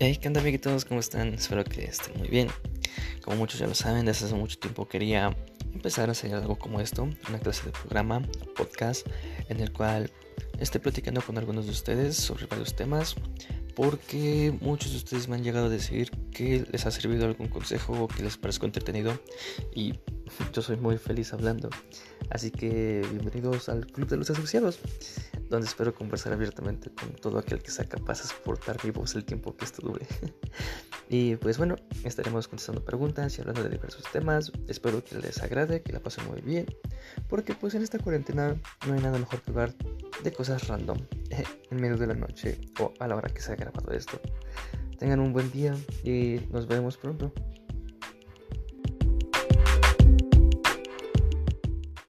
Hey, ¿qué onda amiguitos? ¿Cómo están? Espero que estén muy bien. Como muchos ya lo saben, desde hace mucho tiempo quería empezar a hacer algo como esto, una clase de programa, podcast, en el cual esté platicando con algunos de ustedes sobre varios temas, porque muchos de ustedes me han llegado a decir que les ha servido algún consejo o que les parezca entretenido y yo soy muy feliz hablando. Así que bienvenidos al Club de los Asociados donde espero conversar abiertamente con todo aquel que sea capaz de soportar mi voz el tiempo que esto dure. y pues bueno, estaremos contestando preguntas y hablando de diversos temas. Espero que les agrade, que la pasen muy bien, porque pues en esta cuarentena no hay nada mejor que hablar de cosas random en medio de la noche o a la hora que se ha grabado esto. Tengan un buen día y nos vemos pronto.